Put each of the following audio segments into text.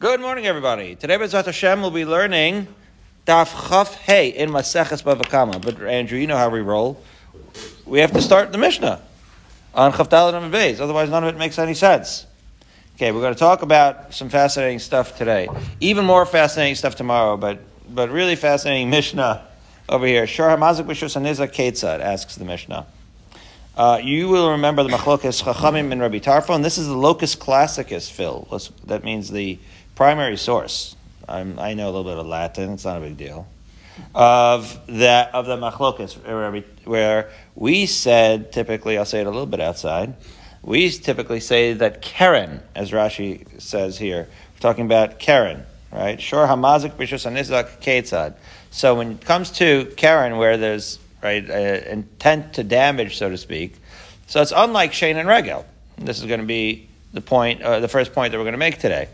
Good morning, everybody. Today, Bezat Hashem, we'll be learning Daf Chaf Hey in Maseches Bavakama. But Andrew, you know how we roll. We have to start the Mishnah on Chaf Dalet and Beis. Otherwise, none of it makes any sense. Okay, we're going to talk about some fascinating stuff today. Even more fascinating stuff tomorrow, but but really fascinating Mishnah over here. Shor Hamazik B'Shus Aniza Ketzad asks the Mishnah. Uh, you will remember the Machlokes Chachamim and Rabbi Tarfon. This is the locus classicus, Phil. That means the primary source. I'm, i know a little bit of Latin. It's not a big deal. Of that of the Machlokes, where we said typically, I'll say it a little bit outside. We typically say that Karen, as Rashi says here, we're talking about Karen, right? Shor Hamazik B'Shus Anizak Ketzad. So when it comes to Karen, where there's right? Intent to damage, so to speak. So it's unlike Shane and Regel. This is going to be the point, uh, the first point that we're going to make today.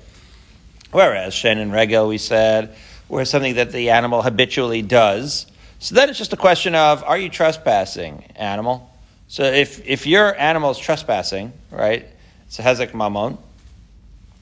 Whereas Shane and Regel, we said, were something that the animal habitually does. So then it's just a question of, are you trespassing, animal? So if, if your animal is trespassing, right, it's a hezek mamon.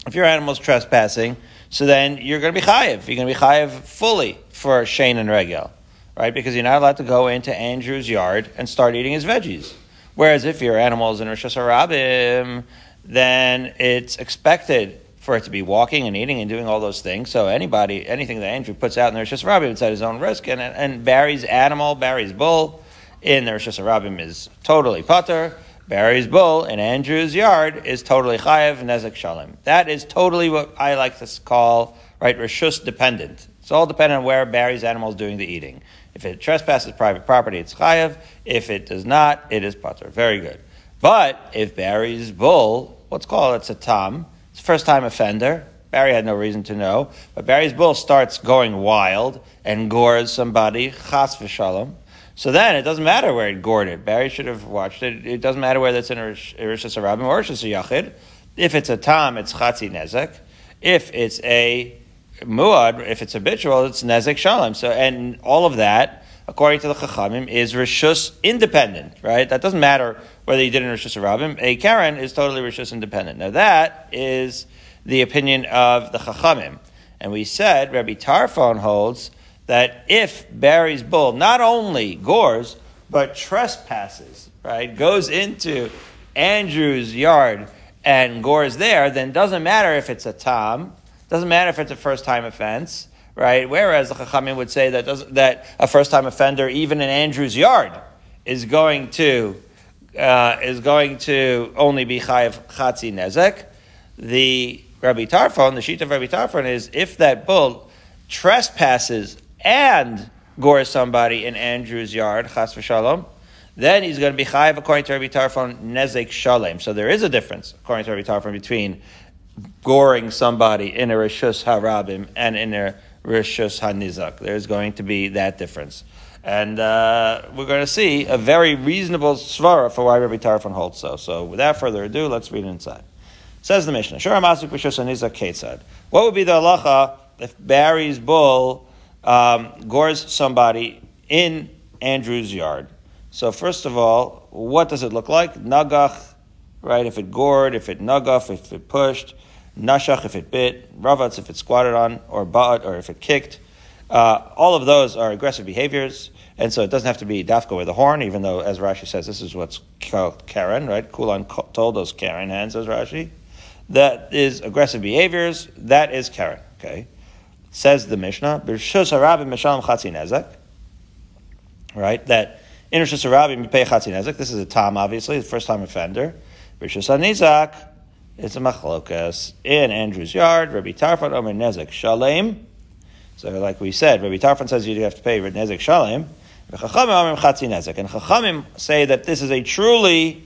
If your animal is trespassing, so then you're going to be chayiv. You're going to be chayiv fully for Shane and Regel right? Because you're not allowed to go into Andrew's yard and start eating his veggies. Whereas if your animal is in Rosh Hashanah, then it's expected for it to be walking and eating and doing all those things. So anybody, anything that Andrew puts out in the Rosh Hashanah, it's at his own risk. And, and Barry's animal, Barry's bull, in the Rosh Hashanah is totally putter. Barry's bull in Andrew's yard is totally chayev nezek shalom. That is totally what I like to call right rishus dependent. It's all dependent on where Barry's animal is doing the eating. If it trespasses private property, it's chayav. If it does not, it is pater. Very good. But if Barry's bull, let's call it a tam, it's first time offender. Barry had no reason to know, but Barry's bull starts going wild and gores somebody, chas v'shalom. So then it doesn't matter where it gored it. Barry should have watched it. It doesn't matter whether it's in a Rishas Arabim or Rishas Yachid. If it's a tam, it's chatzi nezek. If it's a muad, if it's habitual, it's nezek shalom. So, and all of that, according to the chachamim, is rishus independent, right? That doesn't matter whether you did in rishus rabim. A karen is totally rishus independent. Now that is the opinion of the chachamim, and we said Rabbi Tarfon holds that if Barry's bull not only gores but trespasses, right, goes into Andrew's yard and gores there, then doesn't matter if it's a tam doesn't matter if it's a first time offense, right? Whereas the Chachamim would say that, that a first time offender, even in Andrew's yard, is going to uh, is going to only be chayiv chatzi nezek. The Rabbi Tarfon, the sheet of Rabbi Tarfon is if that bull trespasses and gores somebody in Andrew's yard, chas v'shalom, then he's going to be chayiv according to Rabbi Tarfon nezek shalem. So there is a difference according to Rabbi Tarfon between goring somebody in a Rishus Harabim and in a Rishus Hanizak. There's going to be that difference. And uh, we're going to see a very reasonable svara for why Rabbi Tarfon holds so. So without further ado, let's read inside. Says the Mishnah, Shur Hamasuk Rishus Hanizak Ketzad. What would be the halacha if Barry's bull um, gores somebody in Andrew's yard? So first of all, what does it look like? Nagach right? If it gored, if it nugaf, if it pushed, nashach if it bit, ravatz if it squatted on, or ba'at, or if it kicked. Uh, all of those are aggressive behaviors, and so it doesn't have to be dafka with a horn, even though, as Rashi says, this is what's called Karen, right? Kulan told those Karen hands, says Rashi. That is aggressive behaviors, that is Karen, okay? Says the Mishnah, right? That in Rishus harabim you pay. This is a tam, obviously, the first time offender. Rishus Anizak, it's a machlokas in Andrew's yard. Rabbi Tarfon Omer Nezek Shalem. So, like we said, Rabbi Tarfon says you have to pay Nezek Shalem. And Chachamim say that this is a truly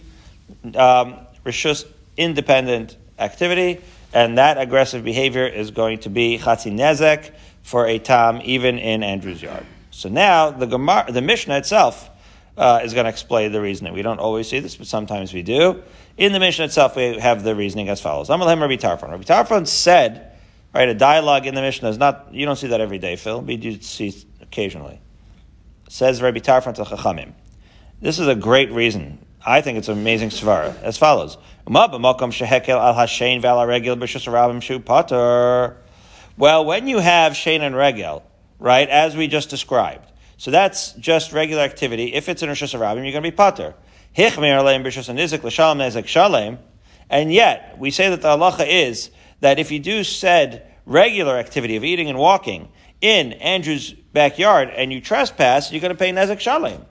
um, Rishus independent activity, and that aggressive behavior is going to be Chatzi Nezek for a Tam, even in Andrew's yard. So now the Gemara, the Mishnah itself uh, is going to explain the reasoning. We don't always see this, but sometimes we do. In the Mishnah itself, we have the reasoning as follows. Amalhem Rabbi Tarfon. Rabbi Tarfon said, right, a dialogue in the Mishnah is not, you don't see that every day, Phil, but you see occasionally. Says Rabbi Tarfon to Chachamim. This is a great reason. I think it's an amazing svara. As follows. Well, when you have Shane and Regel, right, as we just described, so that's just regular activity. If it's in Rosh Hashanah, you're going to be pater. And yet, we say that the halacha is that if you do said regular activity of eating and walking in Andrew's backyard and you trespass, you're going to pay nezek shalem.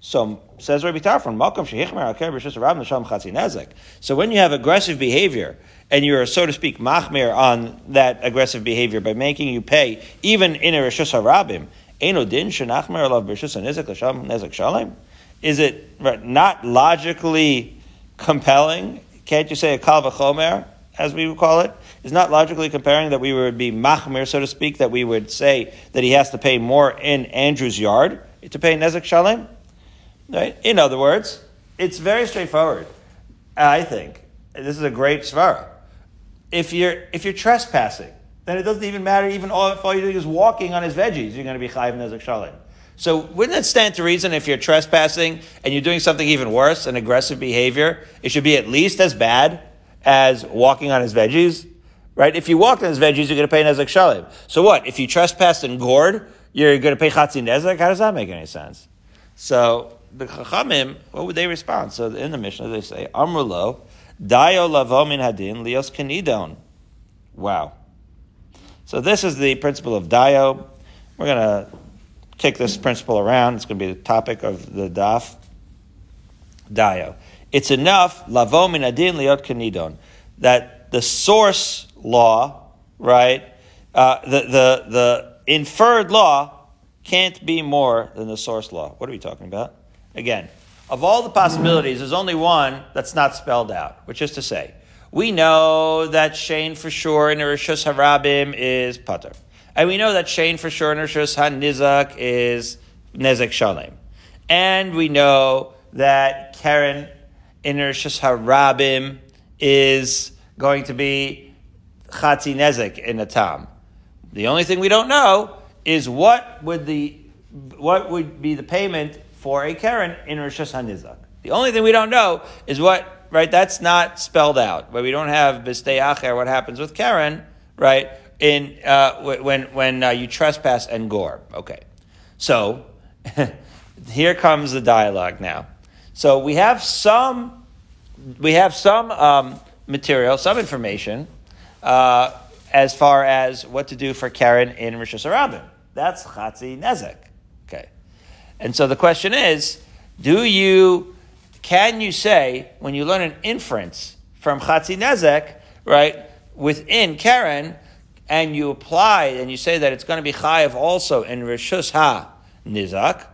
So says Rabbi Tarfon, Malcolm nezek. So when you have aggressive behavior and you're so to speak machmir on that aggressive behavior by making you pay even in a rishus harabim, is it not logically compelling? Can't you say a kal v'chomer, as we would call it? Is not logically comparing that we would be machmir, so to speak, that we would say that he has to pay more in Andrew's yard to pay nezek shalem? Right? In other words, it's very straightforward. I think this is a great svara. If you're if you're trespassing, then it doesn't even matter. Even if all you're doing is walking on his veggies, you're going to be chayiv nezek shalem. So wouldn't it stand to reason if you're trespassing and you're doing something even worse, an aggressive behavior, it should be at least as bad as walking on his veggies, right? If you walk on his veggies, you're going to pay nezek shalem. So what? If you trespass and gored, you're going to pay chatzin nezek. How does that make any sense? So the Chachamim, what would they respond? So in the Mishnah, they say, Amrulo, Dayo lavomin hadin lios kanidon. Wow. So this is the principle of Dayo. We're going to kick this principle around. It's going to be the topic of the daf. Dayo. It's enough, lavomin hadin liot kanidon, that the source law, right, uh, the, the, the inferred law can't be more than the source law. What are we talking about? Again, of all the possibilities, there's only one that's not spelled out, which is to say, we know that Shane for sure in Rishus Harabim is Pater. And we know that Shane for sure in Rishus HaNizak is Nezek Shalem. And we know that Karen in Rishus Harabim is going to be Chatzi Nezek in the Tam. The only thing we don't know is what would the what would be the payment for a Karen in Rosh Hanizak. The only thing we don't know is what, right, that's not spelled out. But we don't have Bistei Acher, what happens with Karen, right, in, uh, when, when uh, you trespass and gore. Okay. So, here comes the dialogue now. So we have some, we have some um, material, some information, uh, as far as what to do for Karen in Rosh Hashanah. That's Chatzi Nezek. Okay, and so the question is, do you, can you say, when you learn an inference from Chatzi Nezek, right, within Karen, and you apply and you say that it's going to be Chayiv also in Rishus Ha Nizak,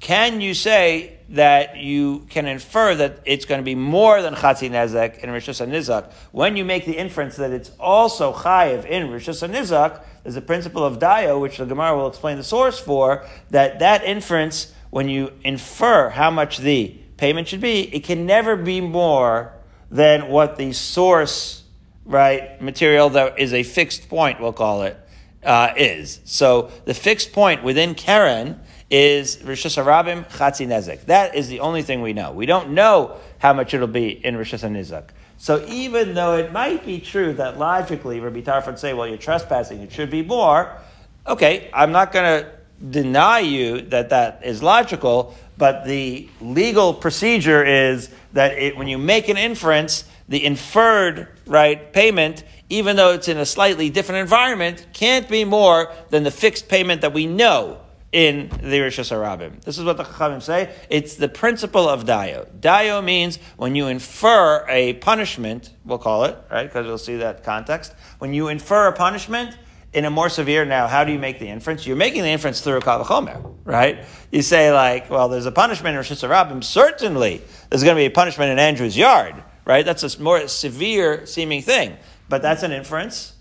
can you say that you can infer that it's going to be more than Chatzi Nezek in Rishus HaNizak when you make the inference that it's also Chayiv in Rishus HaNizak, there's a principle of Dayo, which the Gemara will explain the source for, that that inference, when you infer how much the payment should be, it can never be more than what the source, right, material that is a fixed point, we'll call it, uh, is. So the fixed point within Karen is Rishus Harabim Chatzi Nezek. That is the only thing we know. We don't know how much it'll be in Rishus Nizak. So even though it might be true that logically Rabbi Tarfon would say, well, you're trespassing, it should be more, okay, I'm not going to deny you that that is logical, but the legal procedure is that it, when you make an inference, the inferred right payment, even though it's in a slightly different environment, can't be more than the fixed payment that we know in the Rishas Harabim. This is what the Chachamim say. It's the principle of Dayo. Dayo means when you infer a punishment, we'll call it, right, because you'll see that context. When you infer a punishment, in a more severe now, how do you make the inference? You're making the inference through a kavachomer, right? You say like, well, there's a punishment in Rosh Hashanah. Certainly, there's going to be a punishment in Andrew's yard, right? That's a more severe seeming thing, but that's an inference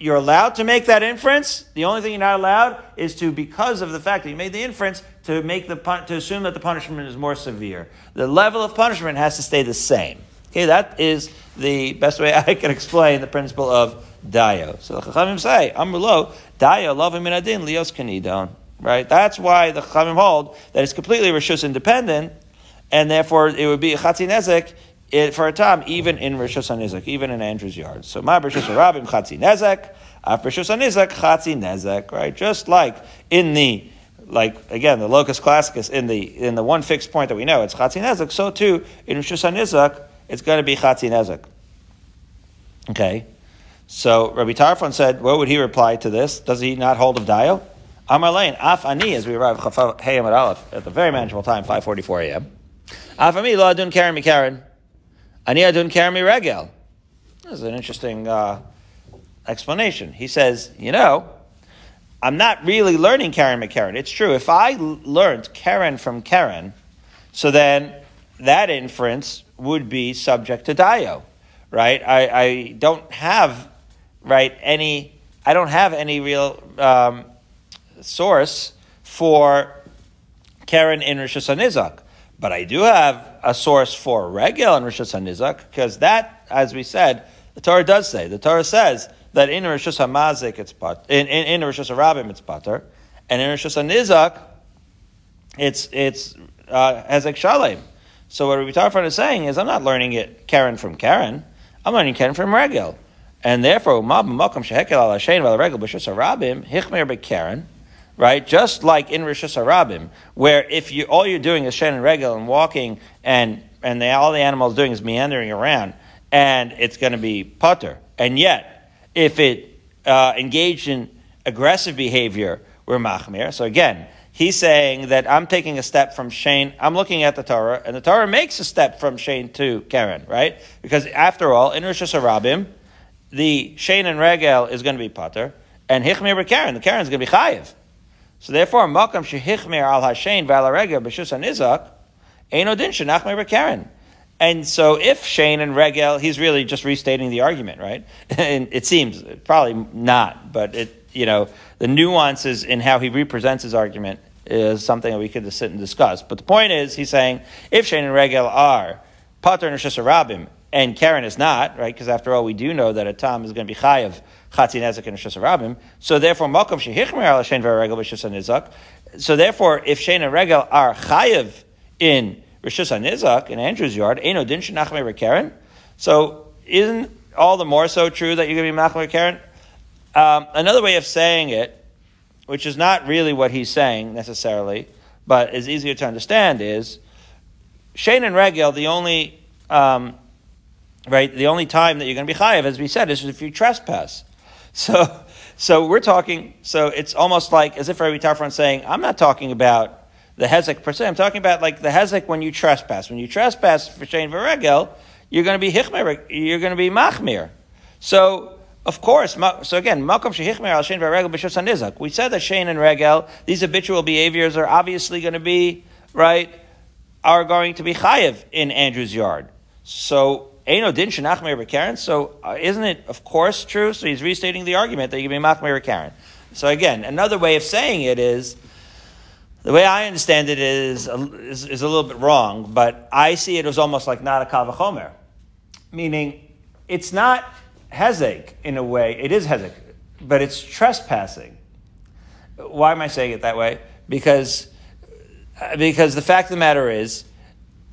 you're allowed to make that inference. The only thing you're not allowed is to, because of the fact that you made the inference, to make the to assume that the punishment is more severe. The level of punishment has to stay the same. Okay, that is the best way I can explain the principle of dayo. So the chachamim say, "Amrulo dayo lovim minadin lios kanidon." Right. That's why the chachamim hold that it's completely rishus independent, and therefore it would be a it, for a time, even in Rishus Hanizak, even in Andrew's yard. So my Rishus Rabim Chatzi Nezek, Af Rishus Hanizak Chatzi Nezek, right? Just like in the like again the locus classicus in the in the one fixed point that we know it's Chatzi Nezek, so too in Rishus Hanizak it's going to be Chatzi Nezek. Okay, so Rabbi Tarfon said, what would he reply to this? Does he not hold of Dayo? Amar Lane, Af Ani, as we arrive at the very manageable time, 5:44 a.m. Af Ami lo adun karen mi karen. Ani adun karen mi regel. This is an interesting uh, explanation. He says, you know, I'm not really learning Karen McKaren. It's true. If I learned Karen from Karen, so then that inference would be subject to Dayo, right? I, I don't have, right, any, I don't have any real um, source for Karen in Rosh Hashanah. But I do have a source for Regel and Rosh Hashanah because that, as we said, the Torah does say. The Torah says that in Rosh Hashanah it's pat, in, in, in Rosh it's pater, and in Rosh Hashanah it's it's uh, Hezek Shalem. So what Rabbi Tarfon is saying is, I'm not learning it Karen from Karen. I'm learning Karen from Regel, and therefore, Mab Makom Shehekel Al Hashem Val Regel B'Shus Harabim Hichmer BeKaren right? Just like in Rosh Hashanah, where if you all you're doing is Shen and Regel and walking, and and the, all the animals doing is meandering around, and it's going to be putter. And yet, if it uh, engaged in aggressive behavior, we're machmir. So again, he's saying that I'm taking a step from Shane. I'm looking at the Torah, and the Torah makes a step from Shane to Karen, right? Because after all, in Rosh Hashanah, the Shane and Regel is going to be putter, and Hichmir Karen, the Karen is going to be chayiv. So therefore, Makam shehichmer al hashen v'alarega b'shus hanizak, eno din shenachmer b'karen. And so if Shane and Regel, he's really just restating the argument, right? and it seems, probably not, but it, you know, the nuances in how he represents his argument is something that we could sit and discuss. But the point is, he's saying, if Shane and Regel are Pater and Rabim, and Karen is not, right? Because after all, we do know that a Tom is going to be Chayav Chatzin Nezek and Rosh Rabim. So therefore, Malkav Shehichmer al Shein Regel Rosh Nizak. So therefore, if Shein and Regel are Chayav in Rosh Nizak in Andrew's yard, Eno Din Shenachme Karen. So isn't all the more so true that you're going to be Machmer Karen? Um, another way of saying it, which is not really what he's saying necessarily, but is easier to understand, is Shane and Regel, the only um, right, the only time that you're going to be chayiv, as we said, is if you trespass. So, so we're talking, so it's almost like as if Rabbi Tarfon saying, I'm not talking about the hezek per se, I'm talking about like the hezek when you trespass. When you trespass for Shane Varegel, you're going to be hichmer, you're going to be machmir. So, of course, so again, Malcolm Shehichmer al Shein Varegel B'Shus Hanizak. We said that Shane and Regel, these habitual behaviors are obviously going to be, right, are going to be chayiv in Andrew's yard. So, Eino din shenachmer Karen. So uh, isn't it, of course, true? So he's restating the argument that you can be machmer Karen. So again, another way of saying it is the way I understand it is, is, is a little bit wrong, but I see it as almost like not a kavachomer, meaning it's not hezek in a way. It is hezek, but it's trespassing. Why am I saying it that way? Because because the fact of the matter is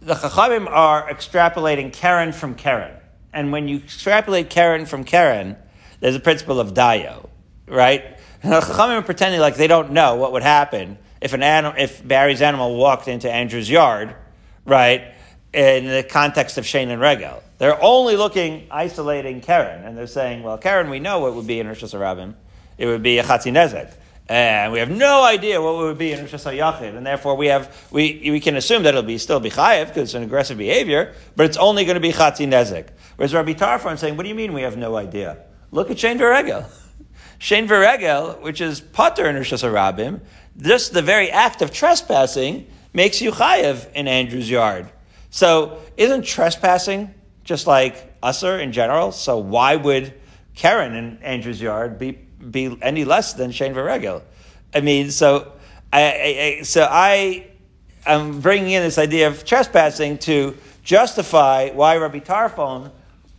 the Chachamim are extrapolating Karen from Karen. And when you extrapolate Karen from Karen, there's a principle of Dayo, right? And the Chachamim are pretending like they don't know what would happen if an animal, if Barry's animal walked into Andrew's yard, right? In the context of Shane and Regel. They're only looking, isolating Karen, and they're saying, well, Karen, we know what would be in Rosh Hashanah. It would be a Chatzin and we have no idea what it would be in Rosh Hashanah and therefore we have we, we can assume that it'll be still be chayiv because it's an aggressive behavior, but it's only going to be chatzin nezek. Whereas Rabbi Tarfon saying, "What do you mean we have no idea? Look at Shane Veregel, Shane Veregel, which is pater in Rosh Hashanah, just the very act of trespassing makes you chayiv in Andrew's yard. So isn't trespassing just like usser in general? So why would Karen in Andrew's yard be be any less than Shane Varegel. I mean, so I, I, so I am bringing in this idea of trespassing to justify why Rabbi Tarfon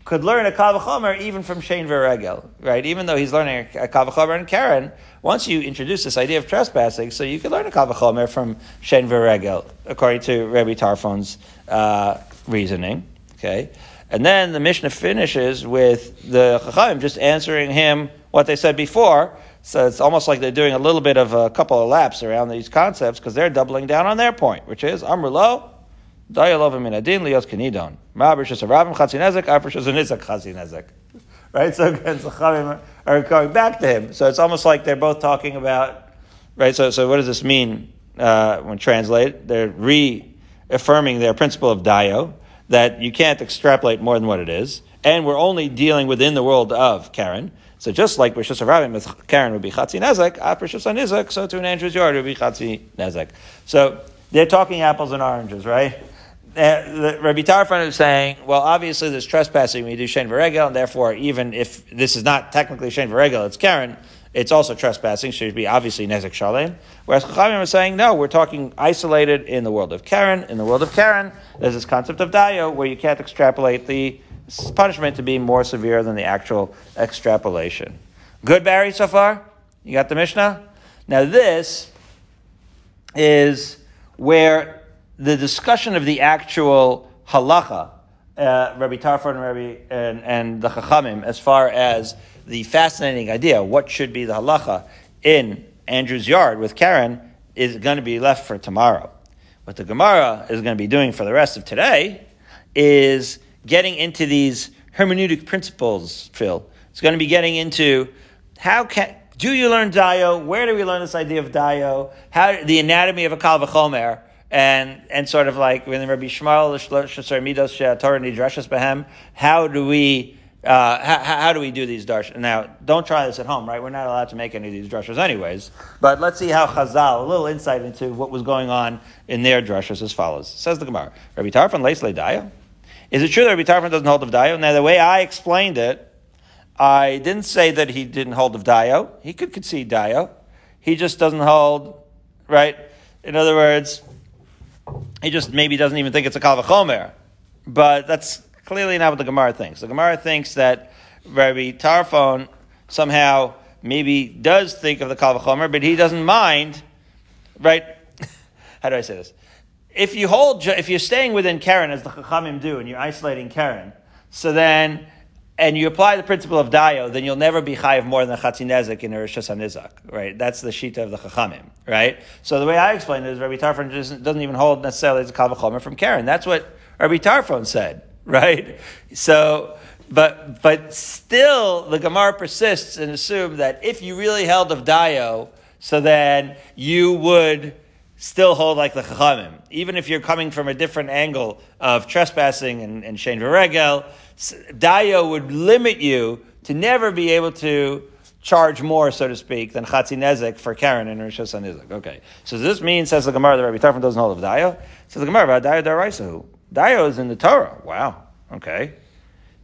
could learn a Kavachomer even from Shane Varegel, right? Even though he's learning a Kavachomer and Karen, once you introduce this idea of trespassing, so you could learn a Kavachomer from Shane Varegel, according to Rabbi Tarfon's uh, reasoning. Okay? And then the Mishnah finishes with the Chachamim just answering him what they said before. So it's almost like they're doing a little bit of a couple of laps around these concepts because they're doubling down on their point, which is Amrulo, Dayalovim min adin lios kanidon. Ma'abrish is a rabim chatzinezek, abrish is a nizak chatzinezek. Right? So again, the Chachamim are going back to him. So it's almost like they're both talking about, right? So, so what does this mean uh, when translated? They're reaffirming their principle of Dayo that you can't extrapolate more than what it is, and we're only dealing within the world of Karen. So just like Rishus Rabim with Karen would be Chatzi Nezek, after Rishus Nizek, so to an Andrew's yard would be Chatzi Nezek. So they're talking apples and oranges, right? Uh, Rabbi Tarfon is saying, well, obviously there's trespassing when you do Shein Varegel, and therefore, even if this is not technically Shein Varegel, it's Karen, it's also trespassing, should be obviously Nezek Shalem. Whereas Chachamim is saying, no, we're talking isolated in the world of Karen. In the world of Karen, there's this concept of Dayo where you can't extrapolate the punishment to be more severe than the actual extrapolation. Good, Barry, so far? You got the Mishnah? Now, this is where the discussion of the actual halacha, uh, Rabbi Tarfon and Rabbi and, and the Chachamim, as far as the fascinating idea, what should be the halacha in Andrew's yard with Karen, is going to be left for tomorrow. What the Gemara is going to be doing for the rest of today is getting into these hermeneutic principles, Phil. It's going to be getting into how can do you learn Dayo? Where do we learn this idea of Dayo? How the anatomy of a Kal V'chomer, and and sort of like when Rabbi Shmuel. How do we uh, how, how, do we do these drashas? Now, don't try this at home, right? We're not allowed to make any of these drashas anyways. But let's see how Chazal, a little insight into what was going on in their drashas as follows. Says the Gemara, Rabbi Tarfon Leis Dayo. Is it true that Rabbi Tarfon doesn't hold of Dayo? Now, the way I explained it, I didn't say that he didn't hold of Dayo. He could concede Dayo. He just doesn't hold, right? In other words, he just maybe doesn't even think it's a Kalvachomer. But that's clearly not what the Gemara thinks. The Gemara thinks that Rabbi Tarfon somehow maybe does think of the Kalvachomer, but he doesn't mind, right? How do I say this? If you hold, if you're staying within Karen as the Chachamim do, and you're isolating Karen, so then, and you apply the principle of Dayo, then you'll never be chayiv more than a Chatzinezek in a HaNizak, right? That's the Shita of the Chachamim, right? So the way I explain it is Rabbi Tarfon doesn't even hold necessarily as a Kavachomer from Karen. That's what Rabbi Tarfon said, right? So, but, but still, the Gemara persists and assumes that if you really held of Dayo, so then you would, still hold like the Chachamim. Even if you're coming from a different angle of trespassing and, and Shein Varegel, Dayo would limit you to never be able to charge more, so to speak, than Chatzi Nezek for Karen and Rosh Hashanah Okay. So this means, says the Gemara, that Rabbi Tarfon doesn't hold of Dayo? Says the Gemara Dayo Daraisahu. Dayo is in the Torah. Wow. Okay.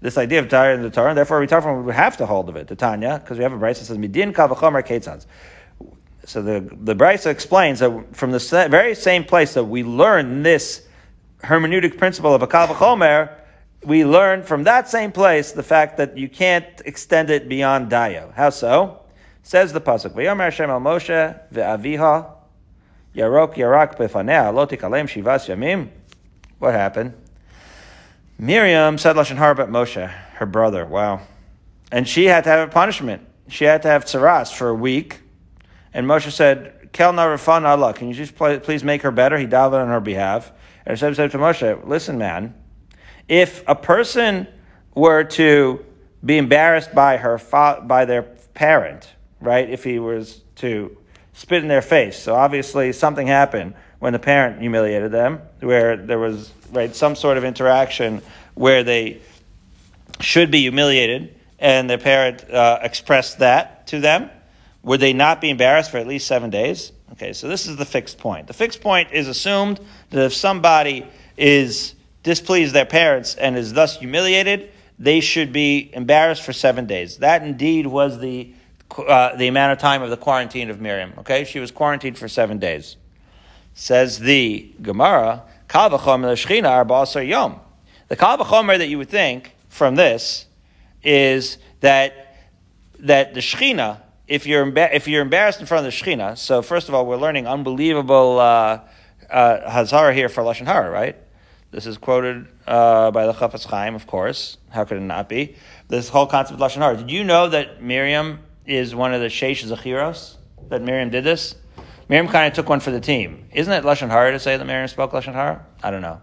This idea of Dayo in the Torah, and therefore Rabbi Tarfon would have to hold of it, the Tanya, because we have a Brisa that says, Midin Kavachomer Ketzans. So the, the Brisa explains that from the very same place that we learn this hermeneutic principle of a Kavachomer, we learn from that same place the fact that you can't extend it beyond Dayo. How so? Says the Pasuk, V'yomer Hashem al Moshe ve'aviha yarok yarak befanea lo tikalem shivas yamim. What happened? Miriam said Lashon Hara about Moshe, her brother. Wow. And she had to have a punishment. She had to have tsaras for a week and Moshe said, Kel Narafan Allah, can you just please make her better? He davened on her behalf. And Hashem said to Moshe, listen, man, if a person were to be embarrassed by her by their parent, right? If he was to spit in their face, so obviously something happened when the parent humiliated them, where there was right some sort of interaction where they should be humiliated, and their parent uh, expressed that to them. Would they not be embarrassed for at least seven days? Okay, so this is the fixed point. The fixed point is assumed that if somebody is displeased their parents and is thus humiliated, they should be embarrassed for seven days. That indeed was the uh, the amount of time of the quarantine of Miriam. Okay, she was quarantined for seven days. Says the Gemara, Kal v'chomer yom. The kal that you would think from this is that that the Shechina if you're if you're embarrassed in front of the Shechina, so first of all, we're learning unbelievable uh, uh, Hazara here for lashon hara, right? This is quoted uh, by the Chafetz Chaim, of course. How could it not be? This whole concept of lashon hara. Did you know that Miriam is one of the sheish zachiros? That Miriam did this. Miriam kind of took one for the team. Isn't it lashon hara to say that Miriam spoke lashon hara? I don't know.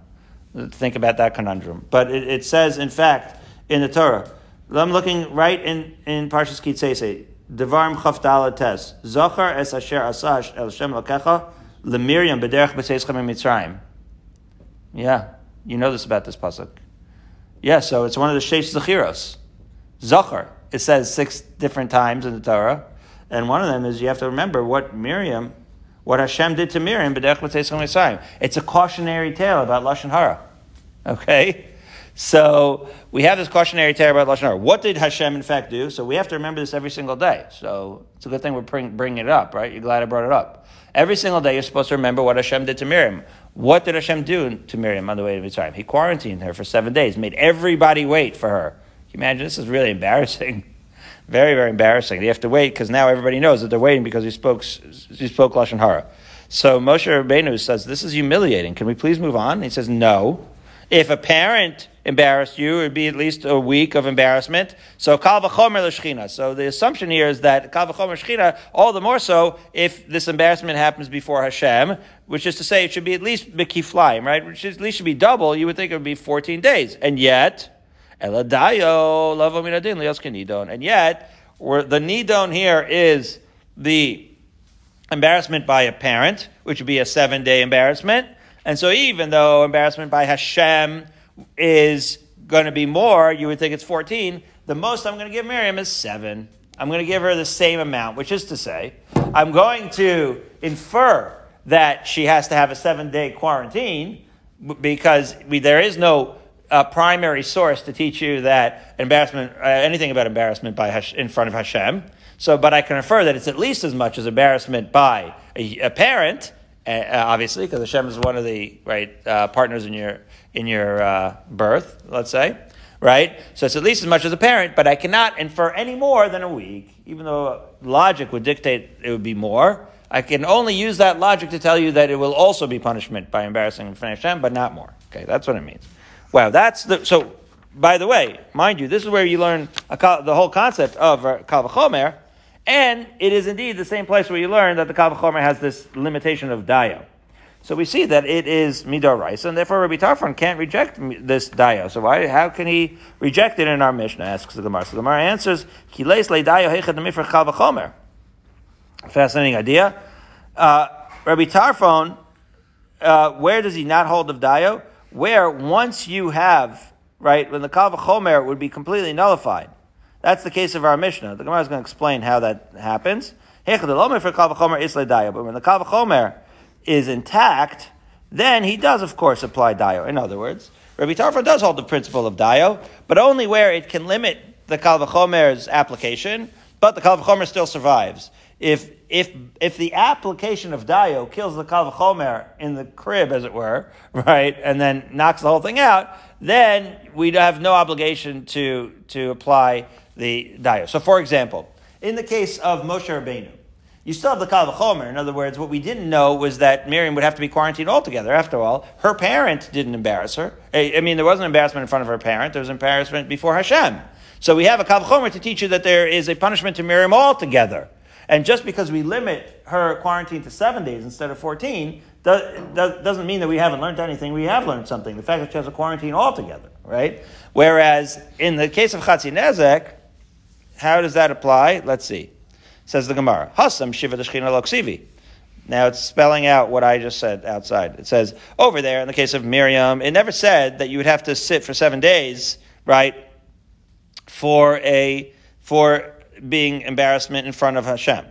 Think about that conundrum. But it, it says, in fact, in the Torah. I'm looking right in in Parshas Kitzese. Devarim Chavdala Tes. Zachar es asher asash el Shem lakecha lemiriam b'derech b'teischem Mitzrayim. Yeah, you know this about this pasuk. Yeah, so it's one of the sheish zachiros. Zachar. It says six different times in the Torah, and one of them is you have to remember what Miriam, what Hashem did to Miriam b'derech b'teischem Mitzrayim. It's a cautionary tale about lashon hara. Okay. So we have this cautionary tale about lashon hara. What did Hashem in fact do? So we have to remember this every single day. So it's a good thing we're bring, bringing it up, right? You're glad I brought it up. Every single day you're supposed to remember what Hashem did to Miriam. What did Hashem do to Miriam on the way to Mitzrayim? He quarantined her for seven days, made everybody wait for her. Can you imagine? This is really embarrassing. Very, very embarrassing. They have to wait because now everybody knows that they're waiting because he spoke, he spoke lashon hara. So Moshe Rabbeinu says, "This is humiliating. Can we please move on?" he says, "No." If a parent embarrassed you, it would be at least a week of embarrassment. So kal v'chomer l'shchina. So the assumption here is that kal v'chomer l'shchina, all the more so if this embarrassment happens before Hashem, which is to say it should be at least mikiflaim, right? Which at least should be double. You would think it would be 14 days. And yet, eladayo lavo minadin nidon. And yet, where the nidon here is the embarrassment by a parent, which would be a seven day embarrassment. And so even though embarrassment by Hashem is going to be more, you would think it's 14, the most I'm going to give Miriam is 7. I'm going to give her the same amount, which is to say, I'm going to infer that she has to have a seven day quarantine because we, there is no uh, primary source to teach you that embarrassment, uh, anything about embarrassment by Hash, in front of Hashem. So, but I can infer that it's at least as much as embarrassment by a, a parent, obviously, because Hashem is one of the right uh, partners in your in your uh, birth. Let's say, right. So it's at least as much as a parent, but I cannot infer any more than a week, even though logic would dictate it would be more. I can only use that logic to tell you that it will also be punishment by embarrassing Hashem, but not more. Okay, that's what it means. Wow, that's the so. By the way, mind you, this is where you learn a, the whole concept of uh, Kal V'chomer, and it is indeed the same place where you learn that the Kal V'chomer has this limitation of dayo. So we see that it is midar rice, and therefore Rabbi Tarfon can't reject this dayo. So why? How can he reject it in our Mishnah? Asks the Gemara. So the Gemara answers, "Kileis le dayo hechad mifra kal v'chomer." Fascinating idea. Uh, Rabbi Tarfon, uh, where does he not hold of dayo? Where once you have right when the kal v'chomer would be completely nullified. That's the case of our Mishnah. The Gemara is going to explain how that happens. Kalvachomer. But when the kal v'chomer is intact, then he does, of course, apply dayo. In other words, Rabbi Tarfon does hold the principle of dayo, but only where it can limit the kal v'chomer's application, but the kal v'chomer still survives. If, if, if the application of dayo kills the kal v'chomer in the crib, as it were, right, and then knocks the whole thing out, then we have no obligation to, to apply the dayo. So, for example, in the case of Moshe Rabbeinu, you still have the kal v'chomer. In other words, what we didn't know was that Miriam would have to be quarantined altogether. After all, her parent didn't embarrass her. I mean, there wasn't embarrassment in front of her parent. There was embarrassment before Hashem. So we have a kal v'chomer to teach you that there is a punishment to Miriam altogether. And just because we limit her quarantine to seven days instead of 14, doesn't mean that we haven't learned anything. We have learned something. The fact that she has a quarantine altogether, right? Whereas in the case of Chatzi Nezek, how does that apply? Let's see. Says the Gemara. Hasam Shiva Deshchina Loksivi. Now it's spelling out what I just said outside. It says over there in the case of Miriam, it never said that you would have to sit for seven days, right, for a for being embarrassment in front of Hashem.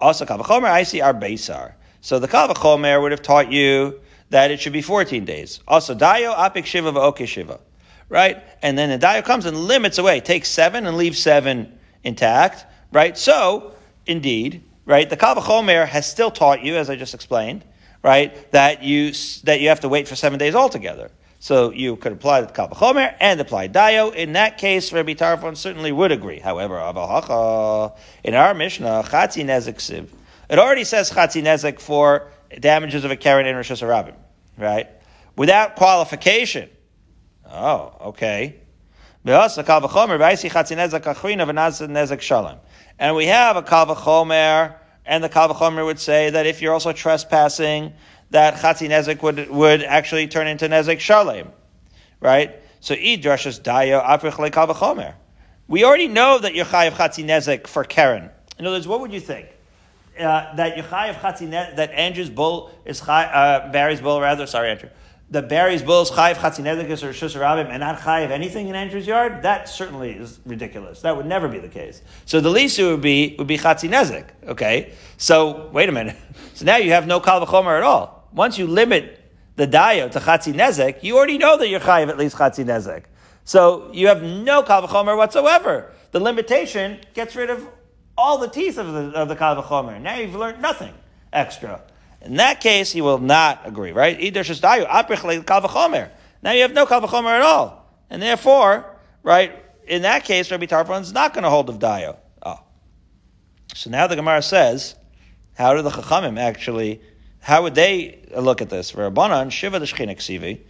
Also, Kavachomer I see our Beisar. So the Kavachomer would have taught you that it should be 14 days. Also, Dayo Apik Shiva V'Oke Shiva right? And then the dayo comes and limits away, takes seven and leaves seven intact, right? So, indeed, right, the Kavachomer has still taught you, as I just explained, right, that you, that you have to wait for seven days altogether. So you could apply the Kavachomer and apply Dayo. In that case, Rabbi Tarfon certainly would agree. However, in our Mishnah, Chatzi Nezek Siv, it already says Chatzi Nezek for damages of a Karen in Rosh Hashanah, right? without qualification. Oh, okay. And we have a kalvachomer, and the kalvachomer would say that if you're also trespassing, that chatzi nezek would, would actually turn into nezek shalem, right? So id drashas dayo aprich kalvachomer. We already know that you're chayav chatzi nezek for Karen. In other words, what would you think? Uh, that Yechayev Chatzin that Andrew's bull is chai, uh, Barry's bull rather. Sorry, Andrew. The Barry's bulls is Chayev Chatzinedekis or Shusarabim and not Chayev anything in Andrew's yard. That certainly is ridiculous. That would never be the case. So the least would be would be Chatzinezek. Okay. So wait a minute. So now you have no Kal at all. Once you limit the dayo to Chatzinezek, you already know that you're Chayev at least Chatzinezek. So you have no Kal whatsoever. The limitation gets rid of all the teeth of the, of the Kal V'chomer. Now you've learned nothing extra. In that case, he will not agree, right? Now you have no Kal V'chomer at all. And therefore, right, in that case, Rabbi Tarfon is not going to hold of Dayo. Oh. So now the Gemara says, how do the Chachamim actually, how would they look at this? Rabbanan, Shiva Sivi.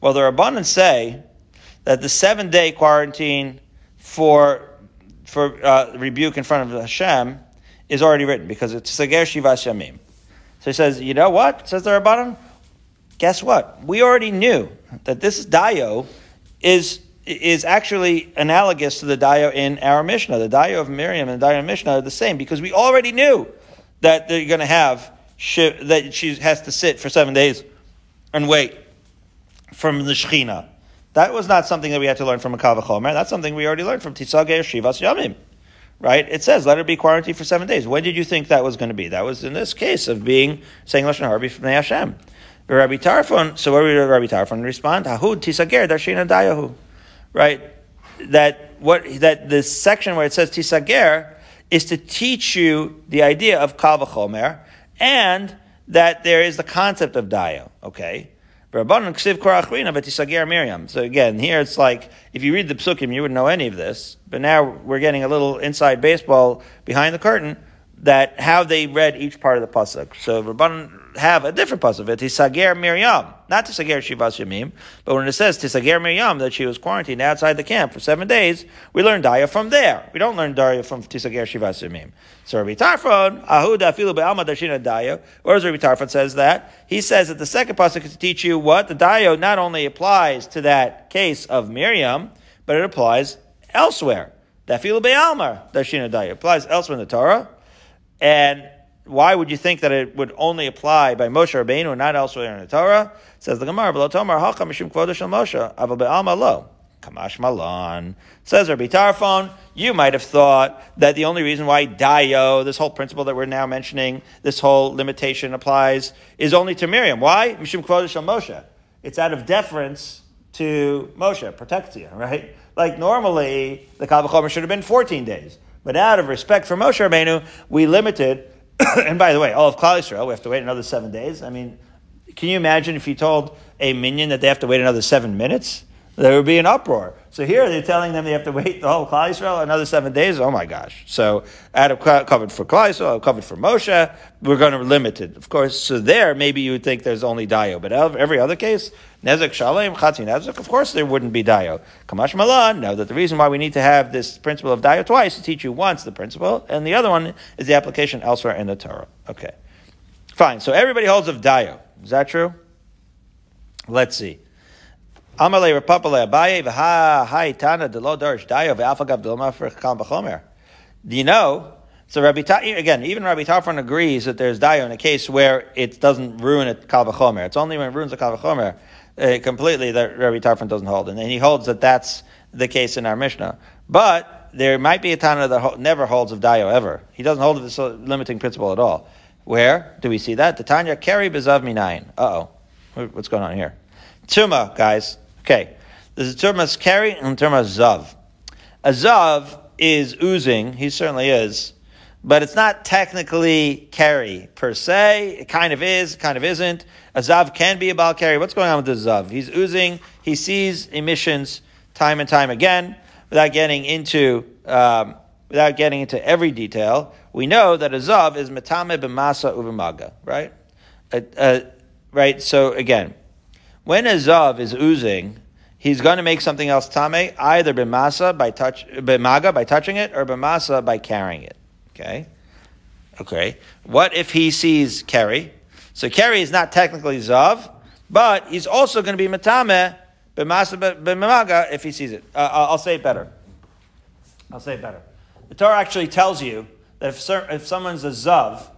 Well, the Rabbanan say that the seven day quarantine for for uh, rebuke in front of Hashem is already written because it's Sager Shivas Yamim. So he says, you know what? Says the Rabbanon. Guess what? We already knew that this Dayo is is actually analogous to the Dayo in our Mishnah. The Dayo of Miriam and the Dayo of Mishnah are the same because we already knew that they're going to have that she has to sit for seven days and wait from the Shechina. That was not something that we had to learn from a Kavachomer. That's something we already learned from Tisage Shivas Yamim. Right? It says, let her be quarantined for seven days. When did you think that was going to be? That was in this case of being, saying Lashon Harbi from Hashem. Rabbi Tarfon, so what did Rabbi Tarfon respond? Hahud tisager darshina dayahu. Right? That what that the section where it says tisager is to teach you the idea of kavachomer and that there is the concept of dayo. Okay? So again, here it's like if you read the psukim, you wouldn't know any of this. But now we're getting a little inside baseball behind the curtain that how they read each part of the pasuk. So Rabban have a different pasuk. It is Sager Miriam, not to Sager Shivas Yamim, but when it says to Sager Miriam that she was quarantined outside the camp for seven days, we learn Daya from there. We don't learn Daya from Tisager Shivas Yamim. So Rabbi Tarfon, Ahuda Filu Be'alma Dashina Daya, or as Rabbi Tarfon says that, he says that the second pasuk is to teach you what the Daya not only applies to that case of Miriam, but it applies elsewhere. Dafilu Be'alma Dashina Daya applies elsewhere in the Torah. And why would you think that it would only apply by Moshe Rabbeinu and not elsewhere in the Torah? Says the Gemara, "V'lo tomar hacha mishum kvodah shel Moshe, aval be'alma lo." Kamash Malan. Says Rabbi Tarfon, you might have thought that the only reason why Dayo, this whole principle that we're now mentioning, this whole limitation applies, is only to Miriam. Why? Mishum kvodah shel Moshe. It's out of deference to Moshe, protects you, right? Like normally, the Kavachomer should have been 14 days. But out of respect for Moshe Rabbeinu, we limited, and by the way, all of Klal Yisrael, we have to wait another seven days. I mean, can you imagine if you told a minyan that they have to wait another seven minutes? There would be an uproar. So here they're telling them they have to wait the whole Klal Yisrael another seven days. Oh my gosh! So Adam covered for Klal Yisrael, covered for Moshe. We're going to limit it, of course. So there, maybe you would think there's only Dayo, but every other case, Nezek Shalem, Chatzi Nezek, of course there wouldn't be Dayo. Kamash Malan, know that the reason why we need to have this principle of Dayo twice to teach you once the principle, and the other one is the application elsewhere in the Torah. Okay, fine. So everybody holds of Dayo. Is that true? Let's see. Amalei Rapapale Abaye Haitana Delo Darsh Dayo. Do you know? So Rabbi Ta, again, even Rabbi Tarfon agrees that there's Dayo in a case where it doesn't ruin a Kal. It's only when it ruins a Kal uh, completely that Rabbi Tarfon doesn't hold. And he holds that that's the case in our Mishnah. But there might be a Tana that never holds of Dayo ever. He doesn't hold of this limiting principle at all. Where do we see that? The Tanya Keri Bezav Minayin. Uh oh. What's going on here? Tuma, guys. Okay. There's a term as carry and a term as zav. A zav is oozing, he certainly is, but it's not technically carry per se. It kind of is, kind of isn't. A zav can be a bal carry. What's going on with the zav? He's oozing, he sees emissions time and time again without getting into um, without getting into every detail. We know that a zav is metame b'masa uvamaga, right? Uh, uh, right. So again, when a zav is oozing, he's going to make something else tame, either b'masa by touch, b'maga by touching it, or b'masa by carrying it. Okay. Okay. What if he sees Kerry? So Kerry is not technically zav, but he's also going to be matame b'masa b'maga if he sees it. Uh, I'll say it better. I'll say it better. The Torah actually tells you that if, if someone's a zav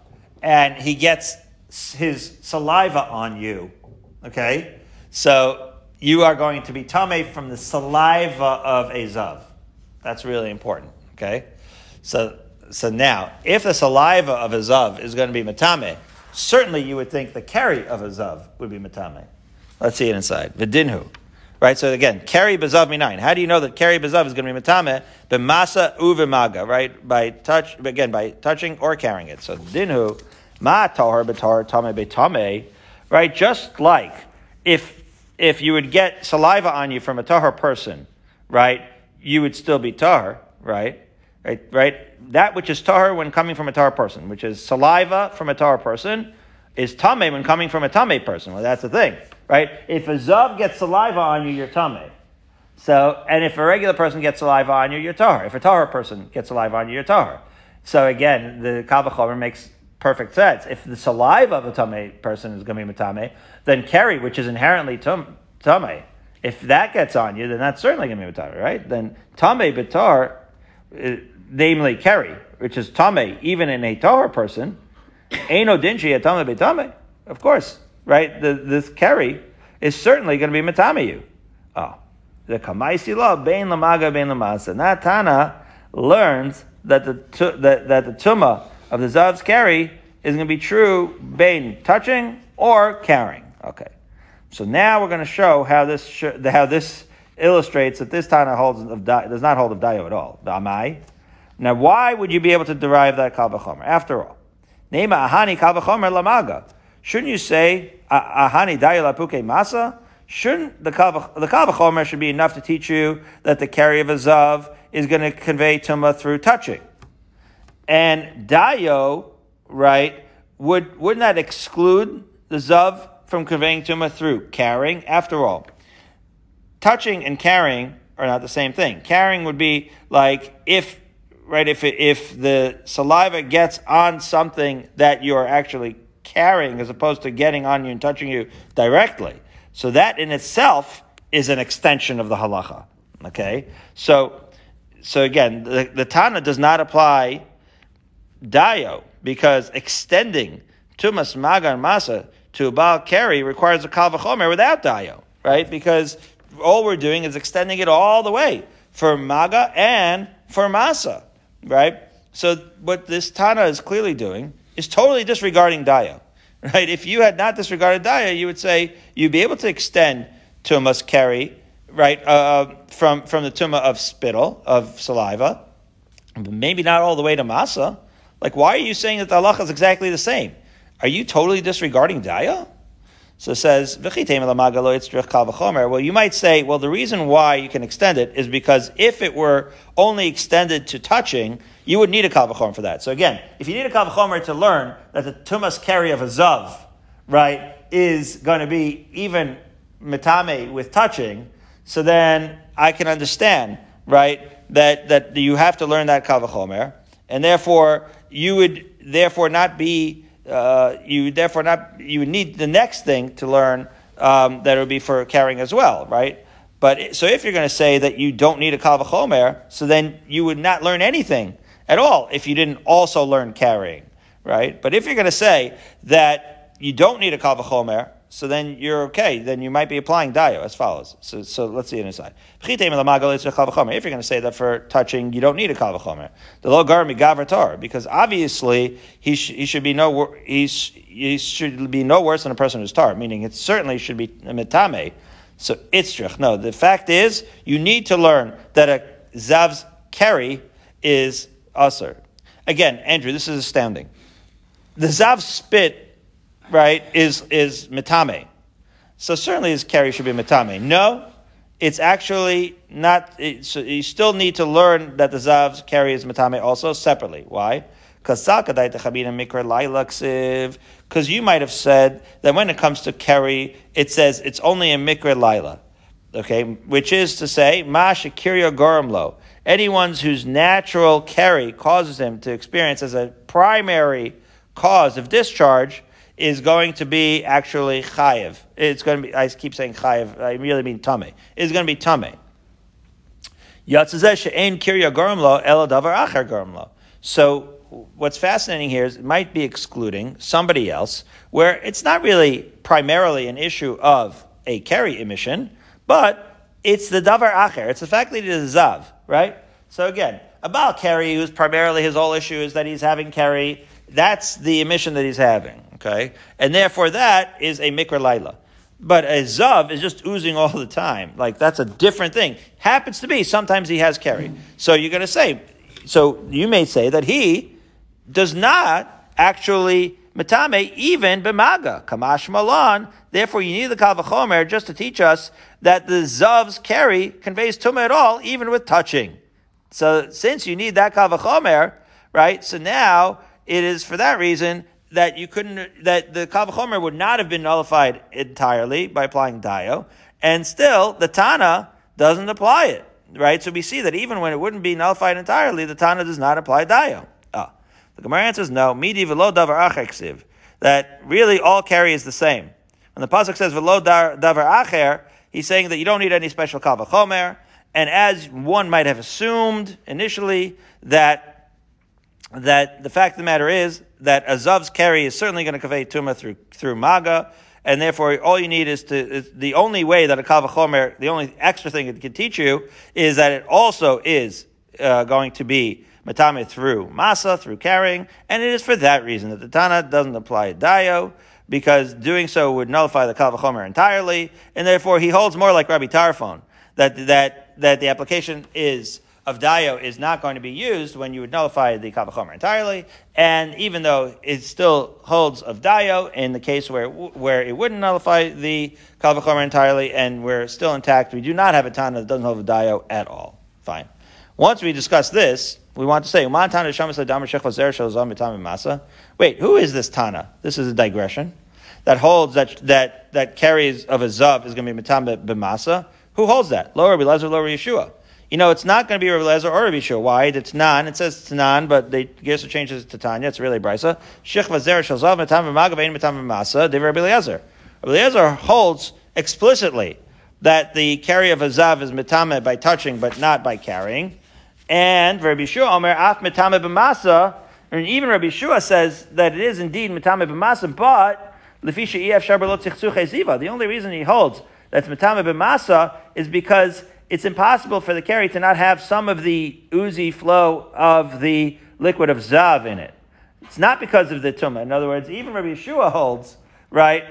and he gets his saliva on you, okay, so you are going to be tame from the saliva of a zav. That's really important, okay? So, so now, if the saliva of a zav is going to be matame, certainly you would think the keri of a zav would be matame. Let's see it inside. Vidinhu. Right, so again, keri bezav minayin. How do you know that keri bezav is going to be matame? B'masa uvimaga, right? By touch, again, by touching or carrying it. So dinhu, ma tahar b'tahar tame betame, right? Just like if if you would get saliva on you from a tahar person, right? You would still be tahar, right? Right, right? That which is tahar when coming from a tahar person, which is saliva from a tahar person, is tame when coming from a tame person. Well, that's the thing right? If a zav gets saliva on you, you're tameh. So, and if a regular person gets saliva on you, you're tahar. If a tahar person gets saliva on you, you're tahar. So again, the kavachomer makes perfect sense. If the saliva of a tameh person is going to be matame, then keri, which is inherently tum, tameh, if that gets on you, then that's certainly going to be matame, right? Then tameh betar, uh, namely keri, which is tameh, even in a tahar person, ain't dinchi a tameh betame. Of course, right? The, this keri is certainly going to be matamayu. Oh, the kamaisi law bein lamaga bein lamasa. And that Tana learns that the that, that the tuma of the zav's keri is going to be true Bain, touching or carrying. Okay, so now we're going to show how this sh- how this illustrates that this Tana holds of does not hold of dayo at all. Amai. Now, why would you be able to derive that kavachomer? After all, nema ahani kavachomer lamaga. Shouldn't you say ahani dayalapuke masa? Shouldn't the kavachomer should be enough to teach you that the keri of a zav is going to convey tuma through touching? And dayo, right, would wouldn't that exclude the zav from conveying tuma through carrying? After all, touching and carrying are not the same thing. Carrying would be like if right if if the saliva gets on something that you are actually carrying as opposed to getting on you and touching you directly. So that in itself is an extension of the halacha. Okay? So, so again, the, the Tana does not apply dayo because extending tumas maga and masa to Baal keri requires a kal v'chomer without dayo, right? Because all we're doing is extending it all the way for maga and for masa, right? So what this Tana is clearly doing is totally disregarding Dayo. Right? If you had not disregarded Dayo, you would say you'd be able to extend Tumas keri, right, uh, uh, from, from the Tuma of spittle, of saliva, maybe not all the way to Masa. Like, why are you saying that the halacha is exactly the same? Are you totally disregarding Dayo? So it says, well, you might say, well, the reason why you can extend it is because if it were only extended to touching, you would need a kavachomer for that. So again, if you need a kavachomer to learn that the tumas keri of a zav, right, is going to be even metame with touching, so then I can understand, right, that, that you have to learn that kavachomer, and therefore you would therefore not be uh, you would therefore not you would need the next thing to learn um, that would be for carrying as well, right? But so if you're going to say that you don't need a kavachomer, so then you would not learn anything at all if you didn't also learn carrying, right? But if you're going to say that you don't need a kavachomer, so then you're okay. Then you might be applying dayo as follows. So, so let's see it inside. If you're going to say that for touching you don't need a kavachomer, the lo gar migavar because obviously he, sh- he should be no he, he should be no worse than a person who's tar. Meaning it certainly should be mitame. So itzrich. No, the fact is you need to learn that a zav's keri is usher. Again, Andrew, this is astounding. The zav spit right, is, is mitame. So certainly his keri should be mitame. No, it's actually not, you still need to learn that the zav's keri is mitame also separately. Why? Because you might have said that when it comes to keri, it says it's only a mikra laila. Okay, which is to say, ma shakirya goramlo. Anyone whose natural keri causes him to experience as a primary cause of discharge is going to be actually chayiv. It's going to be, I keep saying chayiv, I really mean tame. It's going to be tame. So what's fascinating here is it might be excluding somebody else where it's not really primarily an issue of a keri emission, but it's the davar acher. It's the fact that it is zav, right? So again, about keri, who's primarily his whole issue is that he's having keri. That's the emission that he's having. Okay? And therefore that is a mikra laila. But a zav is just oozing all the time. Like that's a different thing. Happens to be sometimes he has keri. So you're going to say, so you may say that he does not actually matame even b'maga kamash malan. Therefore, you need the kalvachomer just to teach us that the zav's keri conveys tumah at all, even with touching. So since you need that kalvachomer, right? So now it is for that reason that you couldn't, that the Kavachomer would not have been nullified entirely by applying Dayo, and still the Tana doesn't apply it, right? So we see that even when it wouldn't be nullified entirely, the Tana does not apply Dayo. Ah. The Gemara answers no, midi velo davar acheksiv, that really all keri is the same. When the Pasuk says velo davar acher, he's saying that you don't need any special Kavachomer, and as one might have assumed initially that that the fact of the matter is that Azav's keri is certainly going to convey Tumah through, through Maga, and therefore all you need is to, is the only way that a Kavachomer, the only extra thing it can teach you is that it also is uh, going to be Matame through Masa, through carrying, and it is for that reason that the Tana doesn't apply Dayo, because doing so would nullify the Kavachomer entirely, and therefore he holds more like Rabbi Tarfon, that, that, that the application is of dayo is not going to be used when you would nullify the kavachomer entirely. And even though it still holds of dayo in the case where where it wouldn't nullify the kavachomer entirely, and we're still intact, we do not have a tana that doesn't hold of dayo at all. Fine. Once we discuss this, we want to say, Wait, who is this Tana? This is a digression that holds that that that carries of a zav is going to be mitam b'masa. Who holds that? Lower Lezer, lower Yeshua you know, it's not going to be Rabbi Lezer or Rabbi Shua. Why? It's non. It says it's non, but they guess it changes to Tanya. It's really Brisa. Shich vazer shalzav metam v'magav metam v'masa. They Rabbi Lezer. Rabbi Lezer holds explicitly that the keri of a zav is metame by touching, but not by carrying. And Rabbi Shua Omer af metame b'masa. And even Rabbi Shua says that it is indeed metame b'masa, but lefisha ef shabar ziva. The only reason he holds that's metame b'masa is because it's impossible for the keri to not have some of the oozy flow of the liquid of zav in it. It's not because of the tumah. In other words, even Rabbi Yeshua holds, right,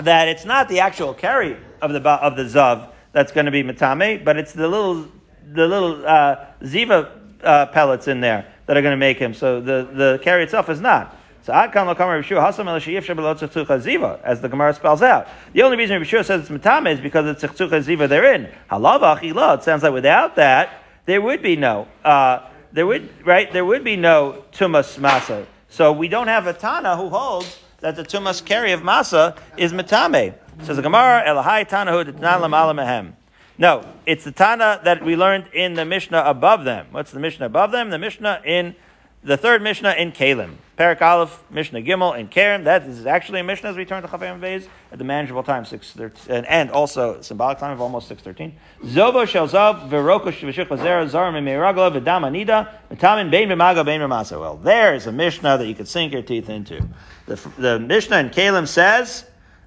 that it's not the actual keri of the of the zav that's going to be matame, but it's the little the little uh, ziva uh, pellets in there that are going to make him. So the, the carry itself is not. So Rabbi Hasam El Ziva, as the Gemara spells out. The only reason Rabbi says it's Matame is because it's Tzchucha Ziva they're in. Halava Achila, it sounds like without that, there would be no, uh, there would, right, there would be no Tumas Masa. So we don't have a Tana who holds that the Tumas keri of Masa is Matame. Says the Gemara, Elahai Tana Hu Mehem. No, it's the Tana that we learned in the Mishnah above them. What's the Mishnah above them? The Mishnah in the third Mishnah in Kalim. Perak Aleph, Mishnah Gimel in Karen. That is actually a Mishnah as we turn to Chafayim Beis at the manageable time, 613, and also symbolic time of almost 613. Zovo shel zav v'rokosh v'shich v'zera zar me'meragla v'dam anida v'tamin bein b'maga bein. Well, there is a Mishnah that you could sink your teeth into. The, the Mishnah in Kalim says,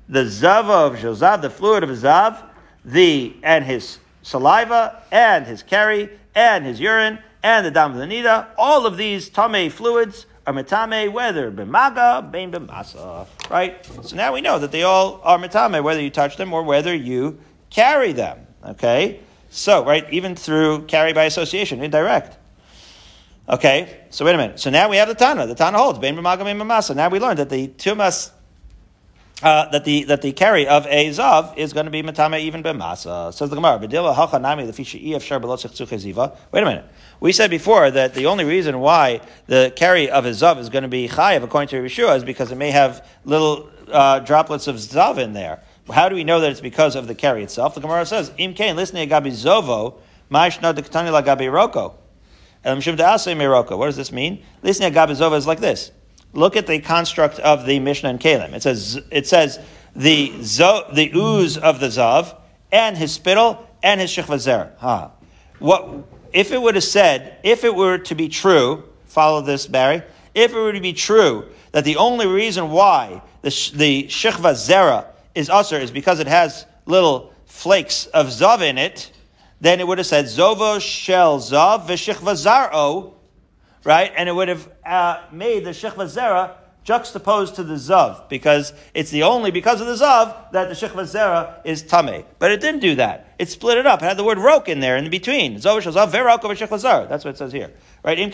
the zava of Jozav, the fluid of Zav, the, and his saliva, and his carry, and his urine, and the dam of the nida, all of these tame fluids are metame, whether b'maga, bein b'masa, right? So now we know that they all are metame, whether you touch them or whether you carry them, okay? So, right, even through carry by association, indirect. Okay, so wait a minute. So now we have the Tana. The Tana holds, bein b'maga, bein b'masa. Now we learned that the tumas uh, that the that the keri of a zav is going to be matame even b'masa. Says the Gemara. Wait a minute. We said before that the only reason why the keri of a zav is going to be chayiv according to Yeshua is because it may have little uh, droplets of zav in there. How do we know that it's because of the keri itself? The Gemara says, "Im kain listening agabi zovo, ma'ishna dekatani roko." What does this mean? Listening agabi zovo is like this. Look at the construct of the Mishnah and Kalim. It says it says the zo, the ooze of the zav and his spittle and his shechvazer. Huh. What if it would have said if it were to be true? Follow this, Barry. If it were to be true that the only reason why the the shechvazera is usher is because it has little flakes of zav in it, then it would have said zovo shel zav v'shechvazaro right? And it would have uh, made the Shechva Zera juxtaposed to the Zav, because it's the only because of the Zav that the Shechva Zera is Tame. But it didn't do that. It split it up. It had the word Rok in there in between. Zav Zav Verok Shechva Zera. That's what it says here. Right? If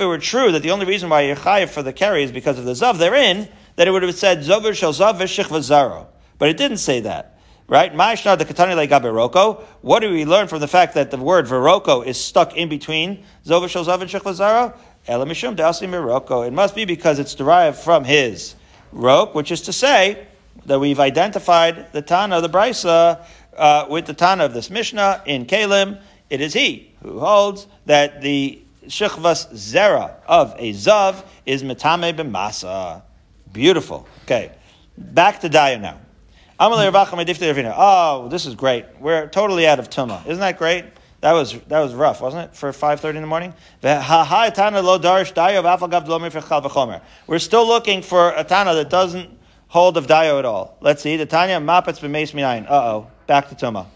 it were true that the only reason why you're chayiv for the keri is because of the Zav therein, then it would have said Zover Shel Zav Veshechva Zara. But it didn't say that. Right? Ma'ishna the katani legabe What do we learn from the fact that the word veroko is stuck in between zova shel zav and shechlazara? Elamishum dasi miroko. It must be because it's derived from his rok, which is to say that we've identified the Tana, of the Brisa, uh, with the Tana of this Mishnah in Kalim. It is he who holds that the shechvas zera of a zav is metame b'masa. Beautiful. Okay, back to Dayo now. Oh, this is great. We're totally out of tuma. Isn't that great? That was that was rough, wasn't it? For five thirty in the morning. We're still looking for a tana that doesn't hold of dayo at all. Let's see. The tanya mapets b'meis minayin. Uh oh, back to tuma.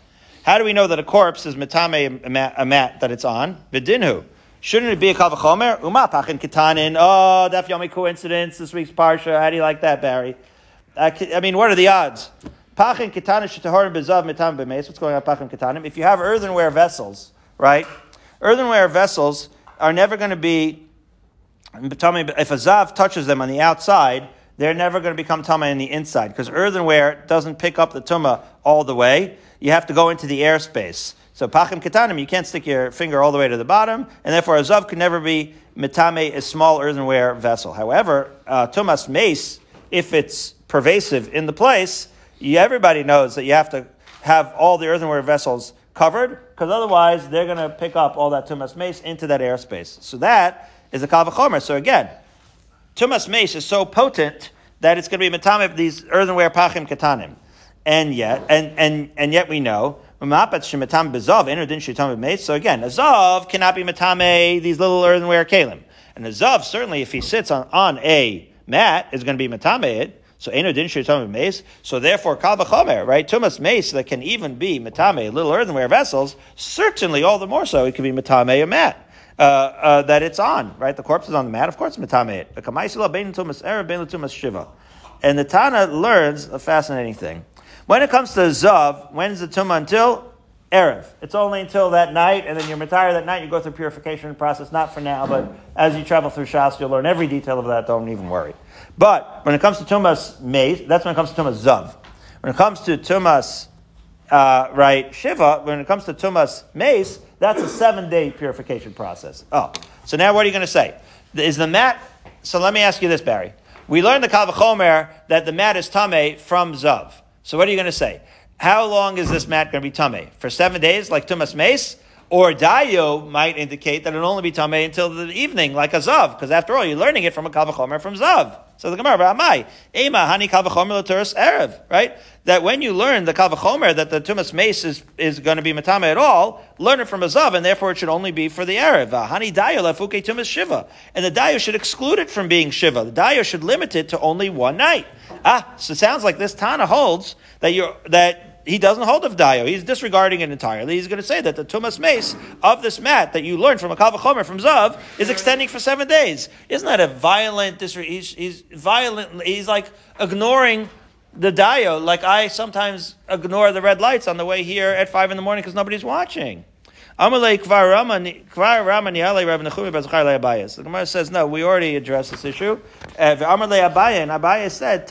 How do we know that a corpse is metame a mat, that it's on? Vidinhu. Shouldn't it be a kavachomer? Umapachin kitanin. Oh, daf yomi coincidence. This week's parsha. How do you like that, Barry? I mean, what are the odds? Pachin ketanim shetaharim bezav mitam b'meis. What's going on, pachin ketanim? If you have earthenware vessels, right? Earthenware vessels are never going to be. If a zav touches them on the outside, they're never going to become tama in the inside because earthenware doesn't pick up the tuma all the way. You have to go into the airspace. So pachim ketanim, you can't stick your finger all the way to the bottom, and therefore a zav can never be mitame, a small earthenware vessel. However, uh, tumas mace, if it's pervasive in the place, everybody knows that you have to have all the earthenware vessels covered, because otherwise they're going to pick up all that tumas mace into that airspace. So that is a kavachomer. So again, tumas mace is so potent that it's going to be matame these earthenware pachim katanim. And yet, and, and, and yet we know, so again, a zav cannot be matame these little earthenware kalim. And a zav, certainly if he sits on, on a mat, is going to be matame it. So Eno din shir mace. So therefore, kal v'chomer, right? Tumas mace that can even be matame, little earthenware vessels. Certainly, all the more so, it could be matame a mat. Uh, uh, that it's on, right? The corpse is on the mat, of course, matame it. shiva. And the Tana learns a fascinating thing. When it comes to Zav, when's the Tumah until? Erev. It's only until that night, and then you're retired that night, you go through purification process, not for now, but as you travel through Shas, you'll learn every detail of that, don't even worry. But when it comes to Tumas Mace, that's when it comes to Tumas Zav. When it comes to Tumas, uh, right, Shiva, when it comes to Tumas Mace, that's a seven day purification process. Oh, so now what are you going to say? Is the mat, so let me ask you this, Barry. We learned the Kavachomer that the mat is Tame from Zav. So what are you going to say? How long is this mat going to be tame? For seven days, like Tumas Mace? Or Dayo might indicate that it'll only be tame until the evening, like a Zav, because after all, you're learning it from a Kavachomer from Zav. So the Gemara, Amai, Ema Hani Kavachomer Laturas Erev, right? That when you learn the Kavachomer that the Tumas Mace is, is going to be Matame at all, learn it from a Zav, and therefore it should only be for the Erev. Hani Dayo Lefuke Tumas Shiva. And the Dayo should exclude it from being Shiva. The Dayo should limit it to only one night. Ah, so it sounds like this Tana holds that you're, that he doesn't hold of dayo. He's disregarding it entirely. He's going to say that the tumas mace of this mat that you learned from a kavachomer from zav is extending for seven days. Isn't that a violent? Disre- he's, he's violent. He's like ignoring the dayo, like I sometimes ignore the red lights on the way here at five in the morning because nobody's watching. The Gemara says no. We already addressed this issue. Uh, Abaya and Abaya said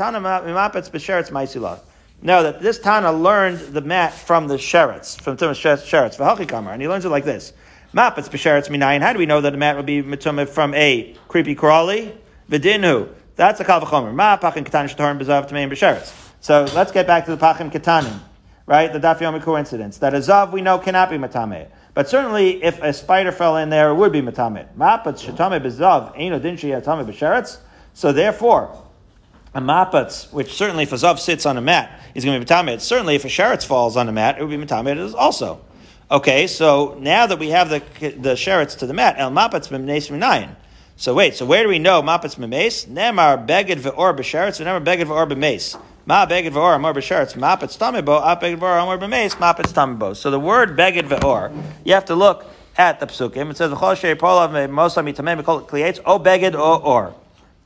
No, that this Tana learned the mat from the sherets, from Tumas sherets, v'hachikamar, and he learns it like this. Mapetz b'sheretz minayin. How do we know that the mat would be mitumah from a creepy crawly? V'dinu. That's a kalvachomer. Ma pachin ketanim shetorim b'zav tameim b'sheretz. So let's get back to the pachim ketanim, right? The daf yomi coincidence. That a zav we know cannot be matame. But certainly, if a spider fell in there, it would be matame. Mapatz shetame b'zav eino din sheyatame b'sheretz. So therefore, a mapatz, which certainly if a zav sits on a mat, is going to be matame. Certainly, if a sheretz falls on a mat, it would be matame also. Okay, so now that we have the the sheretz to the mat, el mapatz b'mneis minayin. So wait, so where do we know mapatz b'meis? Nemar beged ve'or b'sheretz, nemar beged ve'or b'meis. Ma beged ve'or amor b'sheretz, mapatz tamibo, ap beged ve'or amor b'meis, mapatz tamibo. So the word beged ve'or, you have to look at the psukim. It says v'chol shei polav me'mosa mitamei mekol klietz, o beged o or.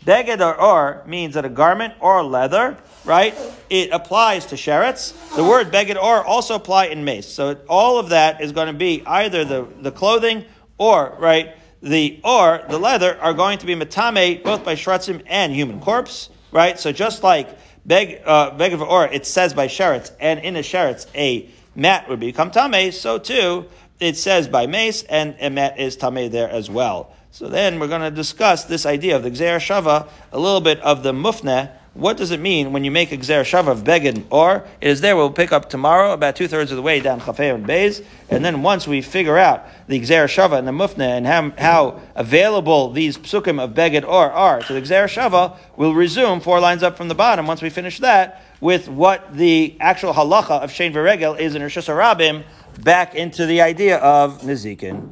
Beged or or means that a garment or leather, right? It applies to sheretz. The word beged or also apply in mace. So all of that is going to be either the, the clothing or, right, the or the leather are going to be matame both by shratzim and human corpse, right? So just like beg uh, beged or it says by sheretz and in a sheretz a mat would become tame, so too it says by mace and a mat is tame there as well. So then we're going to discuss this idea of the Gzer Shava, a little bit of the Mufne. What does it mean when you make a Gzer Shava of Beged? Or it is there, we'll pick up tomorrow, about two thirds of the way down Chafei and Beis. And then once we figure out the Gzer Shava and the Mufne and how, how available these psukim of Beged or are to the Gzer Shava, we'll resume four lines up from the bottom once we finish that with what the actual halacha of Shein V'Regel is in Rosh Hashanah back into the idea of Nizikin.